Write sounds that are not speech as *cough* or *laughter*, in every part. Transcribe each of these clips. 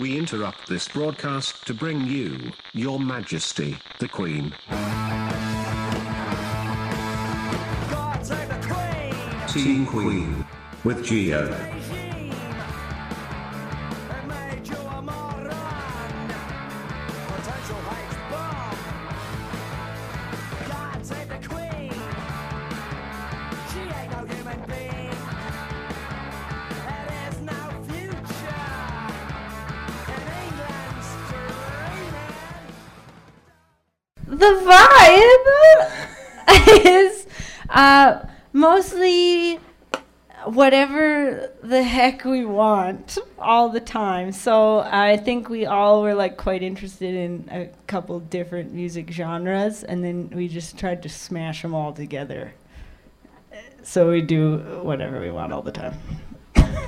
We interrupt this broadcast to bring you, Your Majesty, the Queen. God save the Queen! Teen Queen. With Geo. Whatever the heck we want all the time. So I think we all were like quite interested in a couple different music genres, and then we just tried to smash them all together. So we do whatever we want all the time.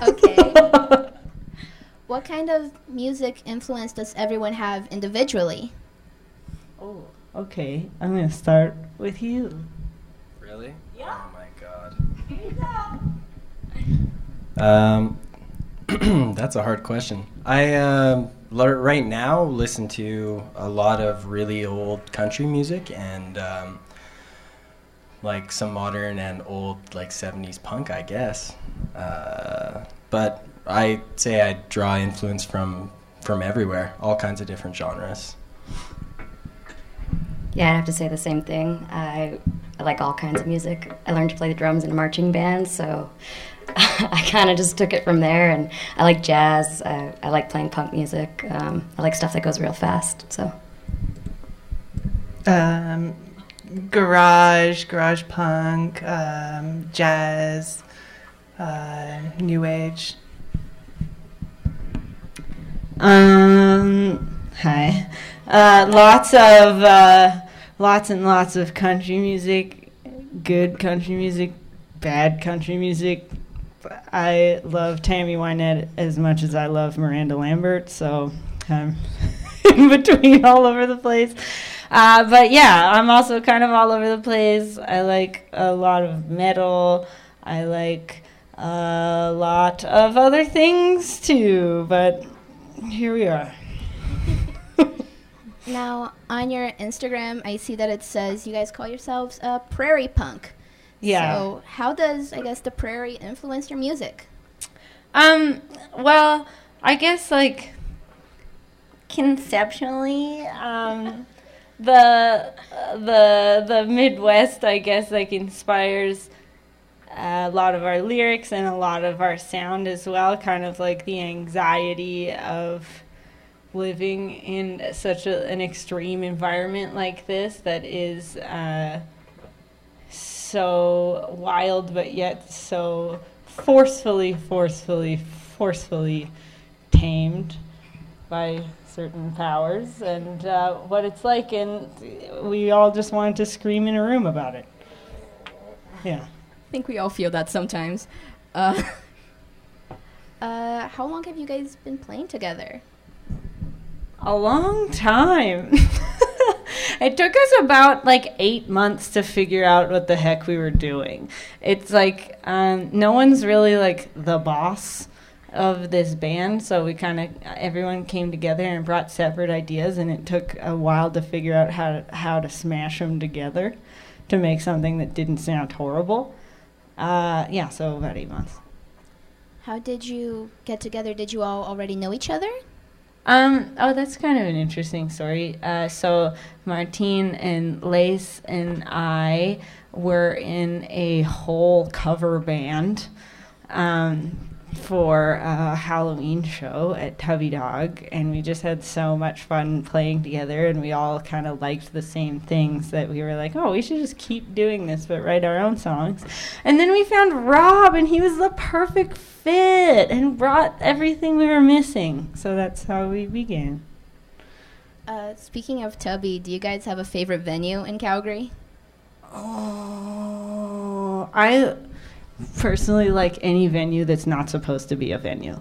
Okay. *laughs* what kind of music influence does everyone have individually? Oh, okay. I'm gonna start with you. Really? Yeah. Oh my god. Um, *clears throat* that's a hard question. I l- right now listen to a lot of really old country music and um, like some modern and old like 70s punk, I guess. Uh, but I say I draw influence from from everywhere, all kinds of different genres. Yeah, I'd have to say the same thing. I, I like all kinds of music. I learned to play the drums in a marching band, so *laughs* I kind of just took it from there. And I like jazz. I, I like playing punk music. Um, I like stuff that goes real fast. So um, garage, garage punk, um, jazz, uh, new age. Um, hi. Uh, lots of uh, lots and lots of country music, good country music, bad country music. I love Tammy Wynette as much as I love Miranda Lambert, so I'm *laughs* in between all over the place. Uh, but yeah, I'm also kind of all over the place. I like a lot of metal. I like a lot of other things too, but here we are. *laughs* Now, on your Instagram, I see that it says you guys call yourselves a prairie punk. Yeah. So, how does, I guess, the prairie influence your music? Um. Well, I guess like conceptually, um, *laughs* the the the Midwest, I guess, like inspires a lot of our lyrics and a lot of our sound as well. Kind of like the anxiety of living in such a, an extreme environment like this that is uh, so wild, but yet so forcefully, forcefully, forcefully tamed by certain powers, and uh, what it's like, and we all just wanted to scream in a room about it. Yeah. I think we all feel that sometimes. Uh, *laughs* Uh, how long have you guys been playing together? A long time. *laughs* it took us about like eight months to figure out what the heck we were doing. It's like um, no one's really like the boss of this band, so we kind of everyone came together and brought separate ideas, and it took a while to figure out how to, how to smash them together to make something that didn't sound horrible. Uh, yeah, so about eight months. How did you get together? Did you all already know each other? Um, oh, that's kind of an interesting story. Uh, so Martine and Lace and I were in a whole cover band um, for a Halloween show at Tubby Dog, and we just had so much fun playing together, and we all kind of liked the same things that we were like, oh, we should just keep doing this, but write our own songs. And then we found Rob, and he was the perfect fit and brought everything we were missing. So that's how we began. Uh, speaking of Tubby, do you guys have a favorite venue in Calgary? Oh, I personally like any venue that's not supposed to be a venue.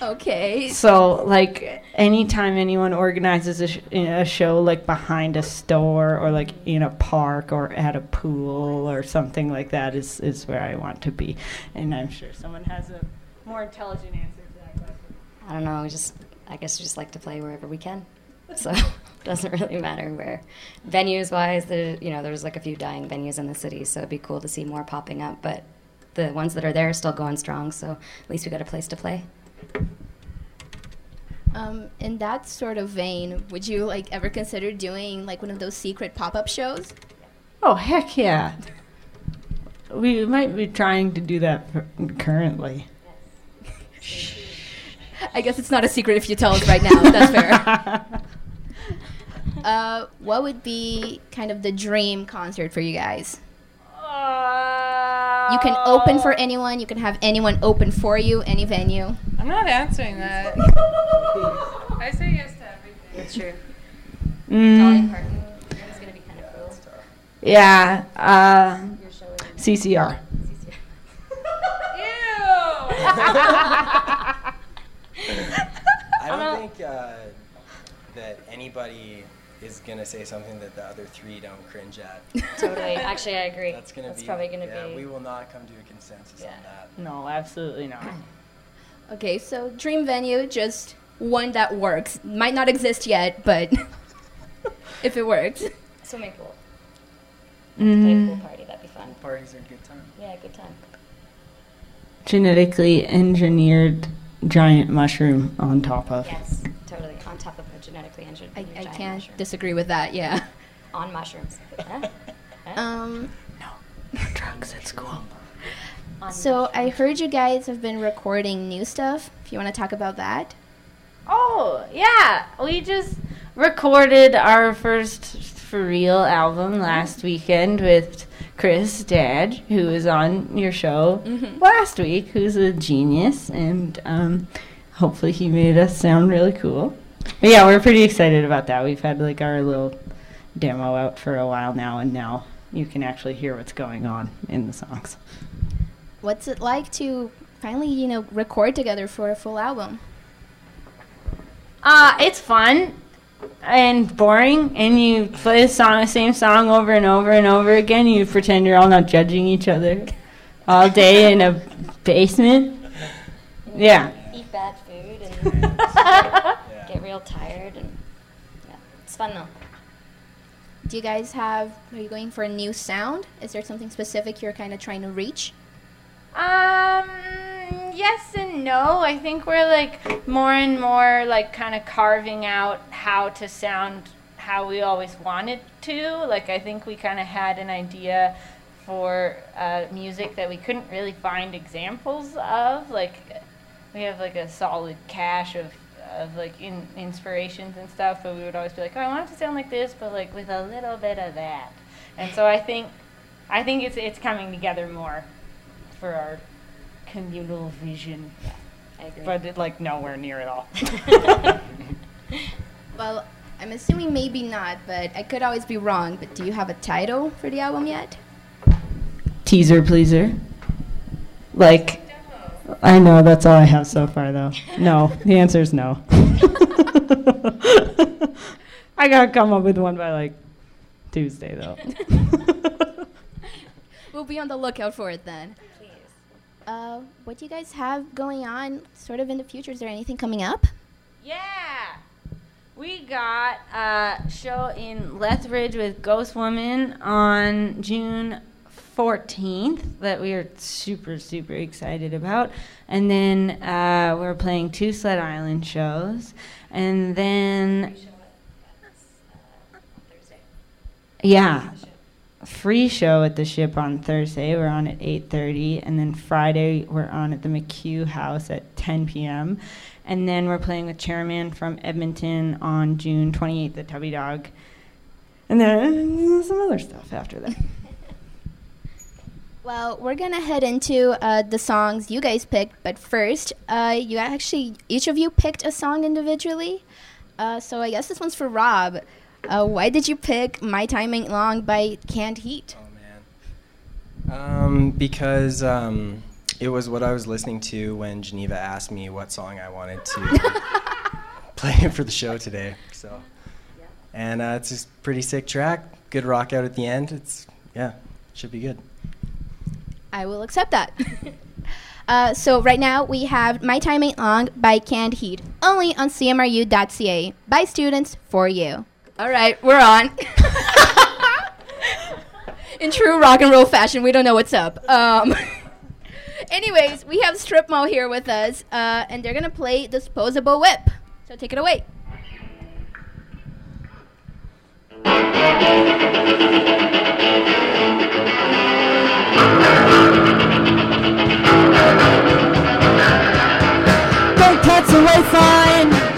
Okay. So, like, anytime anyone organizes a, sh- a show like behind a store or like in a park or at a pool or something like that is, is where I want to be. And I'm sure someone has a more intelligent answer to that question. I don't know. We just I guess we just like to play wherever we can. So it doesn't *laughs* really matter where. Venues wise, the you know there's like a few dying venues in the city, so it'd be cool to see more popping up. But the ones that are there are still going strong. So at least we got a place to play. Um, in that sort of vein, would you like ever consider doing like one of those secret pop-up shows? Oh heck yeah! We might be trying to do that f- currently. *laughs* I guess it's not a secret if you tell us right now. That's fair. *laughs* Uh, what would be kind of the dream concert for you guys? You can open for anyone. You can have anyone open for you, any venue. I'm not answering that. *laughs* I say yes to everything. That's true. Mm, Dolly Parton is gonna be kind of cool. yeah, uh, Your show is CCR. *laughs* I don't think uh, that anybody is gonna say something that the other three don't cringe at. *laughs* totally. Actually, I agree. That's gonna be. That's be. probably gonna yeah, be. We will not come to a consensus Yeah. on that. No, absolutely not. *clears throat* Okay, so dream venue, just one that works. Might not exist yet, but *laughs* if it works. Swimming pool. Play a Mm, pool party. That'd be fun. Parties are a good time. Yeah, good time. genetically engineered giant mushroom on top of. Yes, totally. On top of a genetically engineered I, I can't mushroom. disagree with that. Yeah. *laughs* on mushrooms. Huh? *laughs* Um. *laughs* Drugs at school. On So I heard you guys have been recording new stuff. If you want to talk about that. Oh, yeah. We just recorded our first for real album last weekend with Chris Dad, who was on your show last week, who's a genius, and um, hopefully he made us sound really cool. But yeah, we're pretty excited about that. We've had like our little demo out for a while now, and now you can actually hear what's going on in the songs. What's it like to finally, you know, record together for a full album? Uh, it's fun and boring, and you play the song, the same song over and over and over again. You pretend you're all not judging each other all day in a basement. *laughs* Yeah. eat bad food and *laughs* real tired and yeah, it's fun though. Do you guys have? Are you going for a new sound? Is there something specific you're kind of trying to reach? Um, yes and no. I think we're like more and more like kind of carving out how to sound how we always wanted to. Like I think we kind of had an idea for uh, music that we couldn't really find examples of. Like we have like a solid cache of of like in, inspirations and stuff, but we would always be like, oh, I want it to sound like this, but like with a little bit of that. And so I think I think it's it's coming together more for our communal vision, I agree. but it, like nowhere near at all. *laughs* Well, I'm assuming maybe not, but I could always be wrong. But do you have a title for the album yet? Teaser pleaser. Like, I know that's all I have so far, though. No, the answer is no. *laughs* I gotta come up with one by like Tuesday, though. *laughs* We'll be on the lookout for it then. Please. Uh, what do you guys have going on, sort of in the future? Is there anything coming up? Yeah. We got a show in Lethbridge with Ghost Woman on June 14th that we are super, super excited about. And then uh, we're playing two Sled Island shows. And then, yeah, free show at the ship on Thursday. We're on at 8.30. And then Friday, we're on at the McHugh House at 10 p.m. And then we're playing with Chairman from Edmonton on June 28th at Tubby Dog. And then some other stuff after that. Well, we're gonna head into uh, the songs you guys picked, but first, uh, you actually each of you picked a song individually. Uh, so I guess this one's for Rob. Uh, why did you pick "My Time Ain't Long" by Canned Heat? Oh man. Um, because um, it was what I was listening to when Geneva asked me what song I wanted to *laughs* play for the show today. So, and uh, it's a pretty sick track. Good rock out at the end. It's yeah, should be good. I will accept that. *laughs* Uh, so right now we have My Time Ain't Long by Canned Heat, only on CMRU.ca by students for you. All right, we're on. *laughs* In true rock and roll fashion, we don't know what's up. Um, *laughs* Anyways, we have Strip Mall here with us, uh, and they're gonna play Disposable Whip. So take it away. Don't touch the waistline.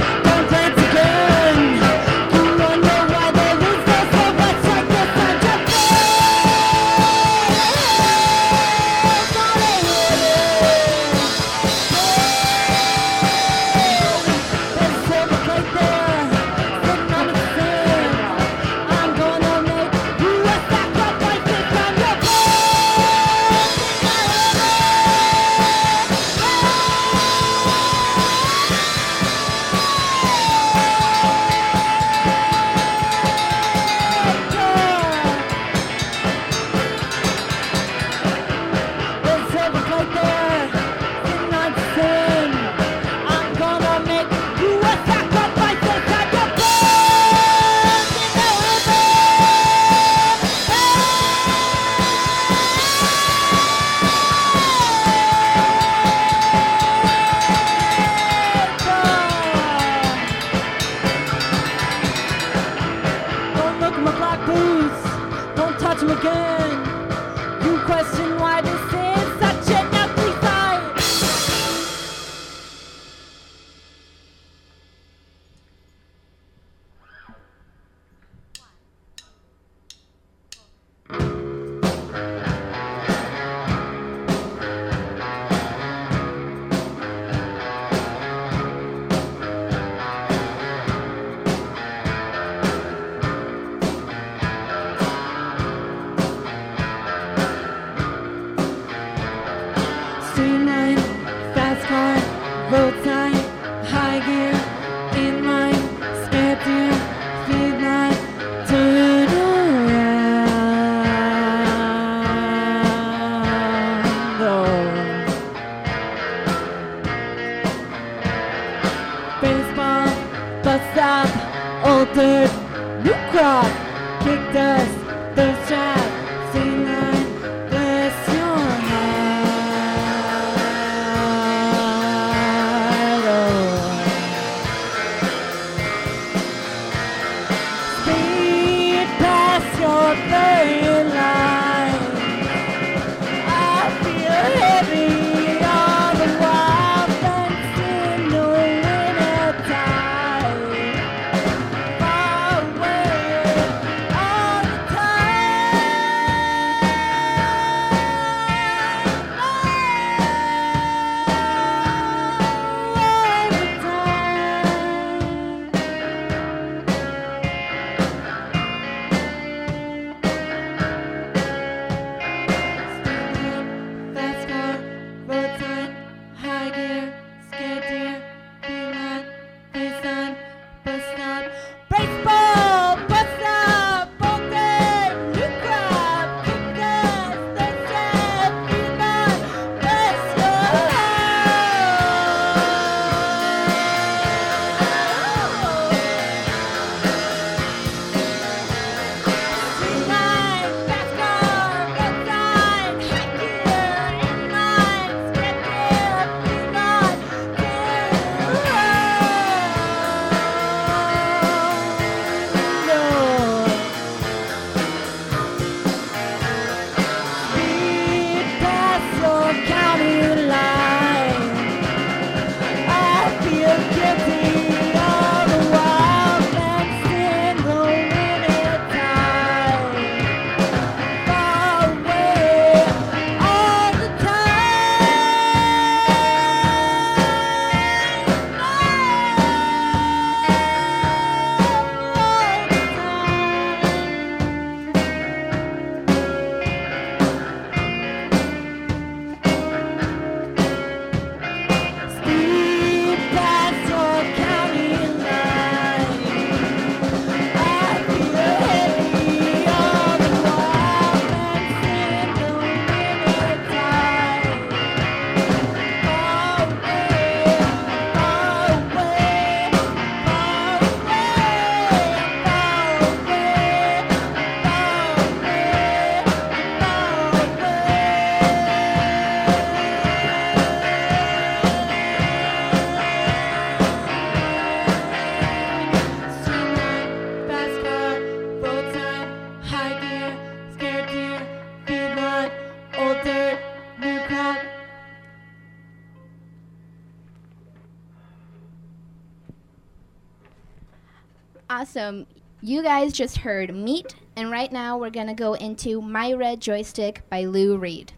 Awesome. You guys just heard Meat, and right now we're going to go into My Red Joystick by Lou Reed.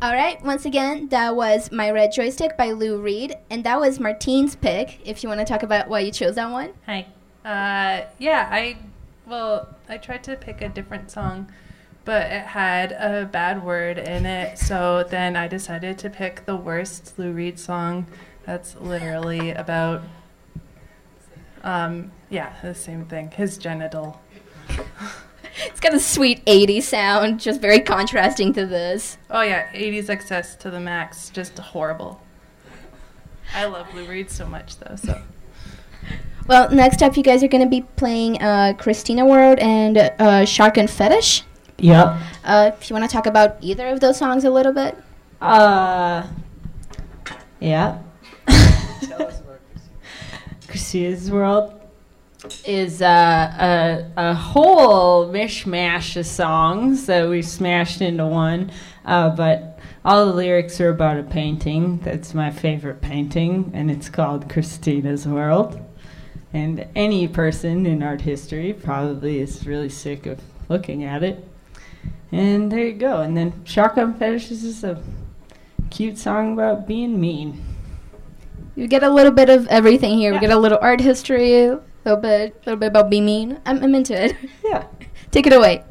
All right, once again, that was My Red Joystick by Lou Reed, and that was Martine's pick. If you want to talk about why you chose that one. Hi. Uh, yeah, I well, I tried to pick a different song, but it had a bad word in it. So then I decided to pick the worst Lou Reed song. That's literally about, um, yeah, the same thing. His genital. *laughs* It's got a sweet 80s sound, just very contrasting to this. Oh yeah, 80s excess to the max, just horrible. I love Lou Reed so much though. So *laughs* Well, next up, you guys are going to be playing uh, Christina World and uh, Shotgun Fetish. Yep. Uh, if you want to talk about either of those songs a little bit. Uh, yeah. *laughs* Christina's World is uh, a, a whole mishmash of songs that we smashed into one, uh, but all the lyrics are about a painting. That's my favorite painting, and it's called Christina's World. And any person in art history probably is really sick of looking at it. And there you go. And then Shotgun Fetish is a cute song about being mean. You get a little bit of everything here. We get a little art history, a little bit, a little bit about be mean. I'm, I'm into it. Yeah. *laughs* Take it away.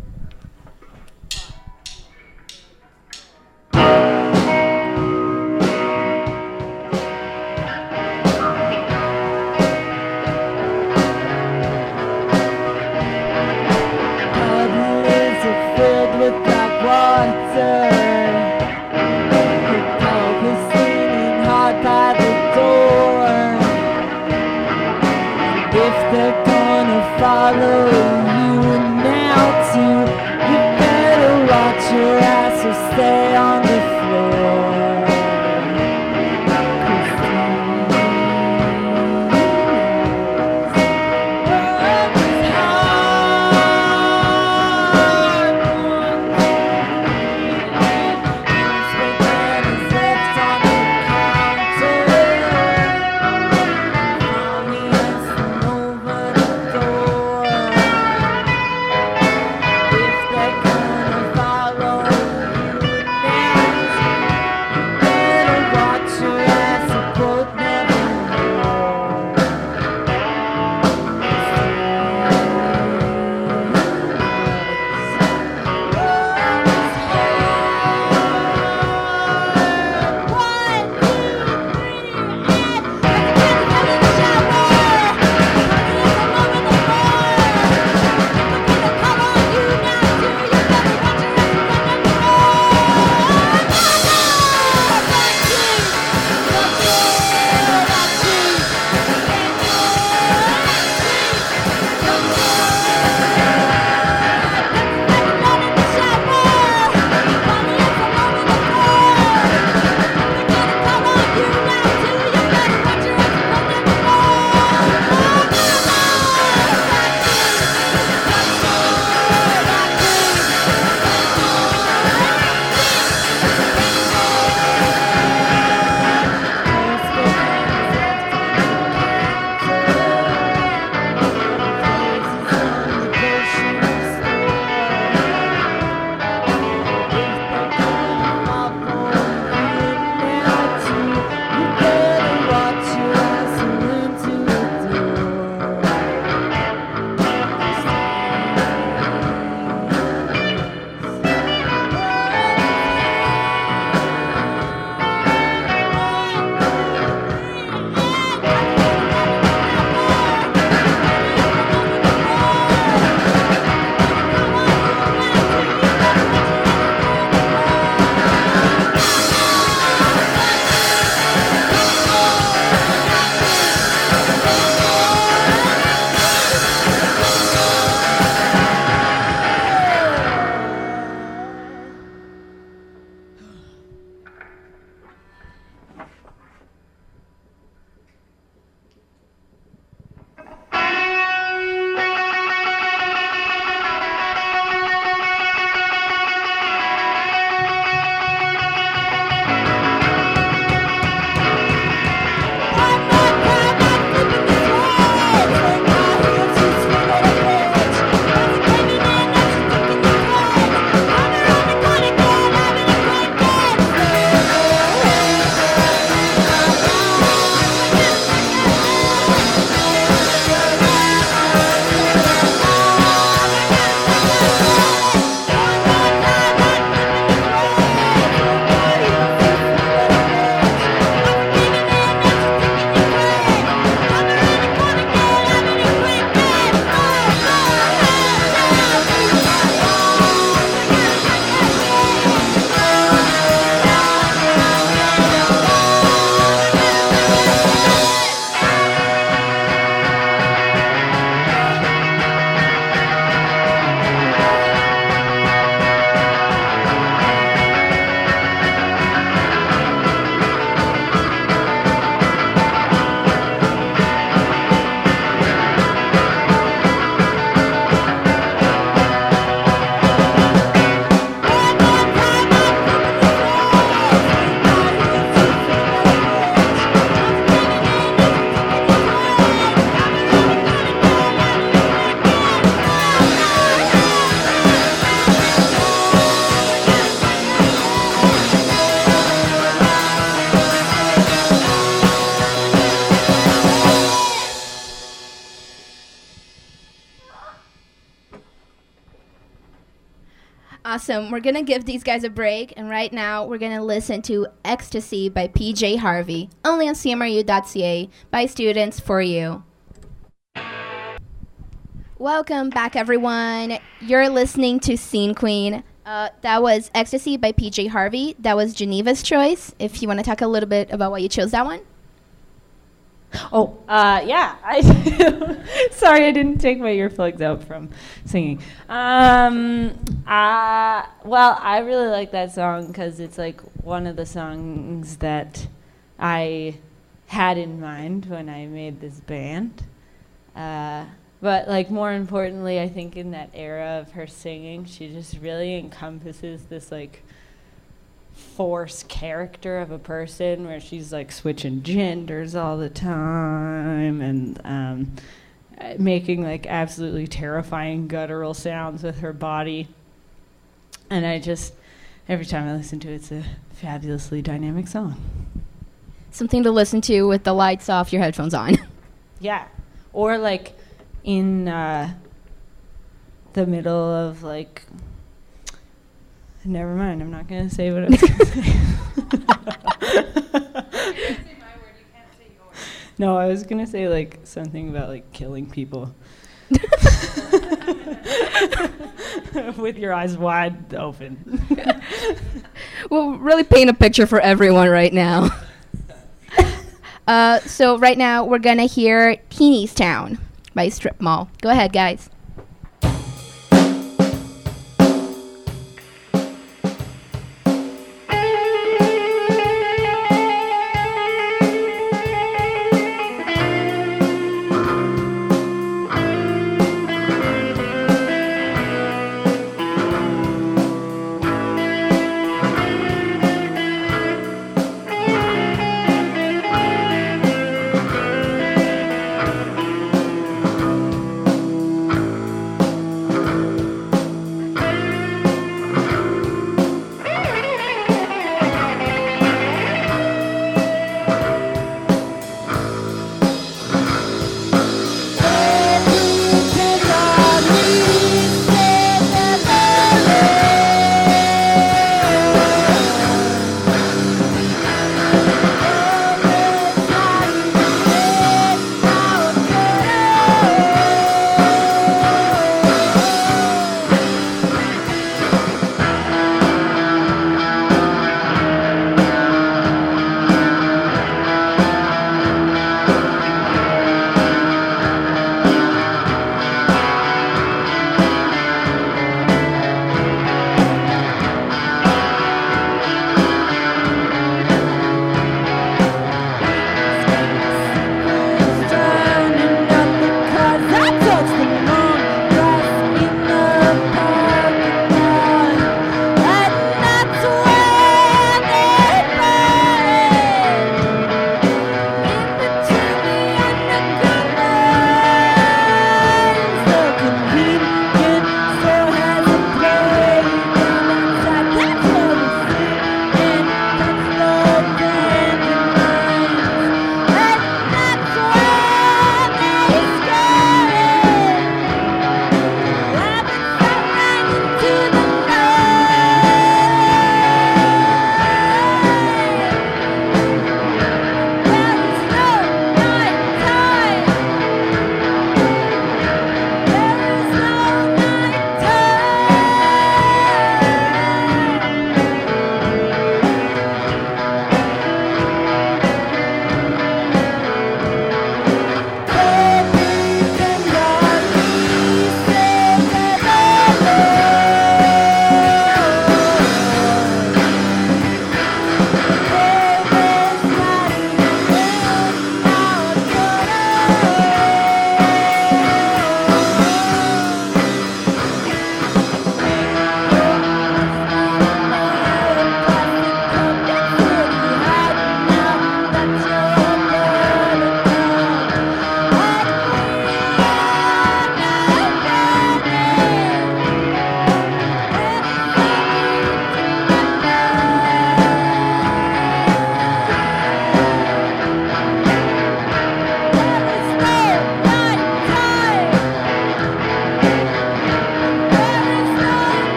Awesome. We're going to give these guys a break. And right now, we're going to listen to Ecstasy by PJ Harvey, only on CMRU.ca by students for you. Welcome back, everyone. You're listening to Scene Queen. Uh, that was Ecstasy by PJ Harvey. That was Geneva's choice. If you want to talk a little bit about why you chose that one. Oh, uh, yeah. I *laughs* sorry, I didn't take my earplugs out from singing. Um, uh, well, I really like that song because it's like one of the songs that I had in mind when I made this band. Uh, but like more importantly, I think in that era of her singing, she just really encompasses this like force character of a person where she's like switching genders all the time and um, making like absolutely terrifying guttural sounds with her body. And I just, every time I listen to it, it's a fabulously dynamic song. Something to listen to with the lights off, your headphones on. *laughs* Yeah. Or like in uh, the middle of like. Never mind. I'm not gonna say what I was gonna say. *laughs* no, I was gonna say like something about like killing people. *laughs* With your eyes wide open. *laughs* We'll really paint a picture for everyone right now. Uh, so right now we're gonna hear Teeny's Town by Strip Mall. Go ahead, guys.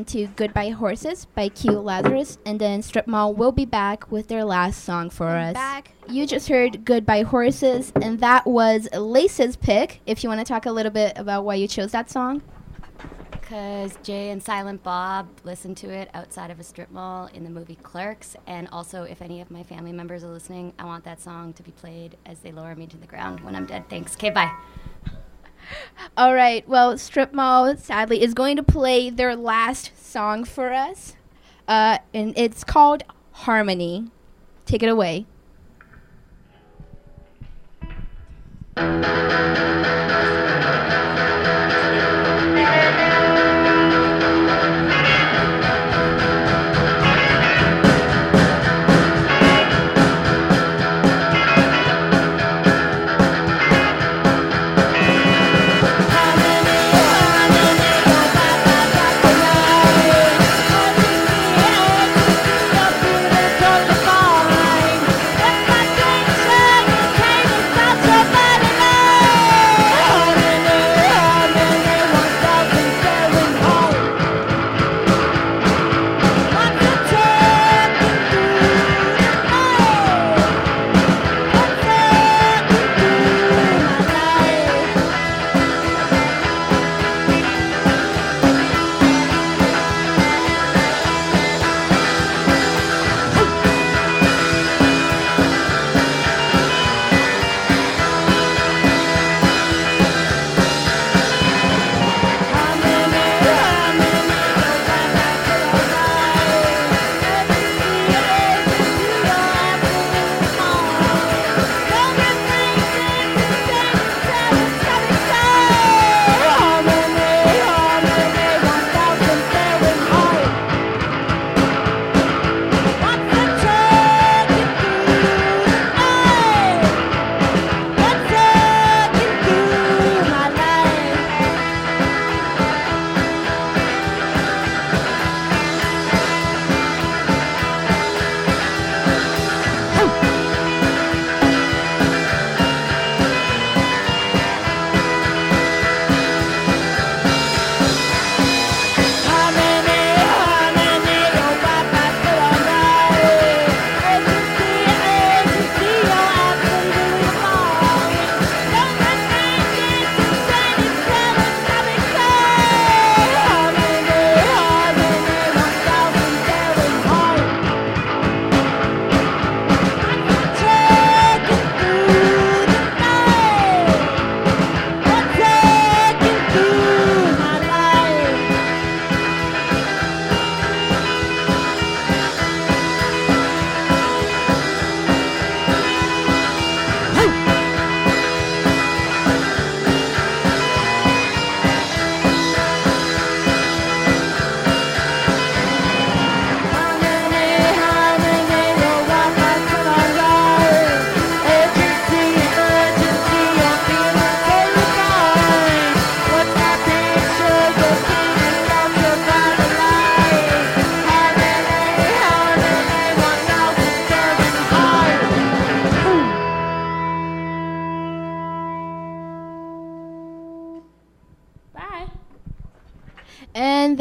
Into Goodbye Horses by Q Lazarus, and then Strip Mall will be back with their last song for us. Back. You just heard Goodbye Horses, and that was Lace's pick. If you want to talk a little bit about why you chose that song. Because Jay and Silent Bob listened to it outside of a strip mall in the movie Clerks. And also, if any of my family members are listening, I want that song to be played as they lower me to the ground when I'm dead. Thanks. Okay, bye. All right. Well, Strip Mall sadly is going to play their last song for us, uh, and it's called Harmony. Take it away.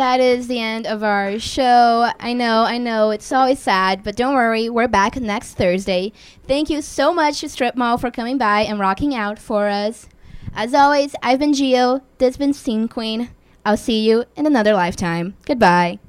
That is the end of our show. I know, I know, it's always sad, but don't worry, we're back next Thursday. Thank you so much to Strip Mall for coming by and rocking out for us. As always, I've been Geo, this has been Scene Queen. I'll see you in another lifetime. Goodbye.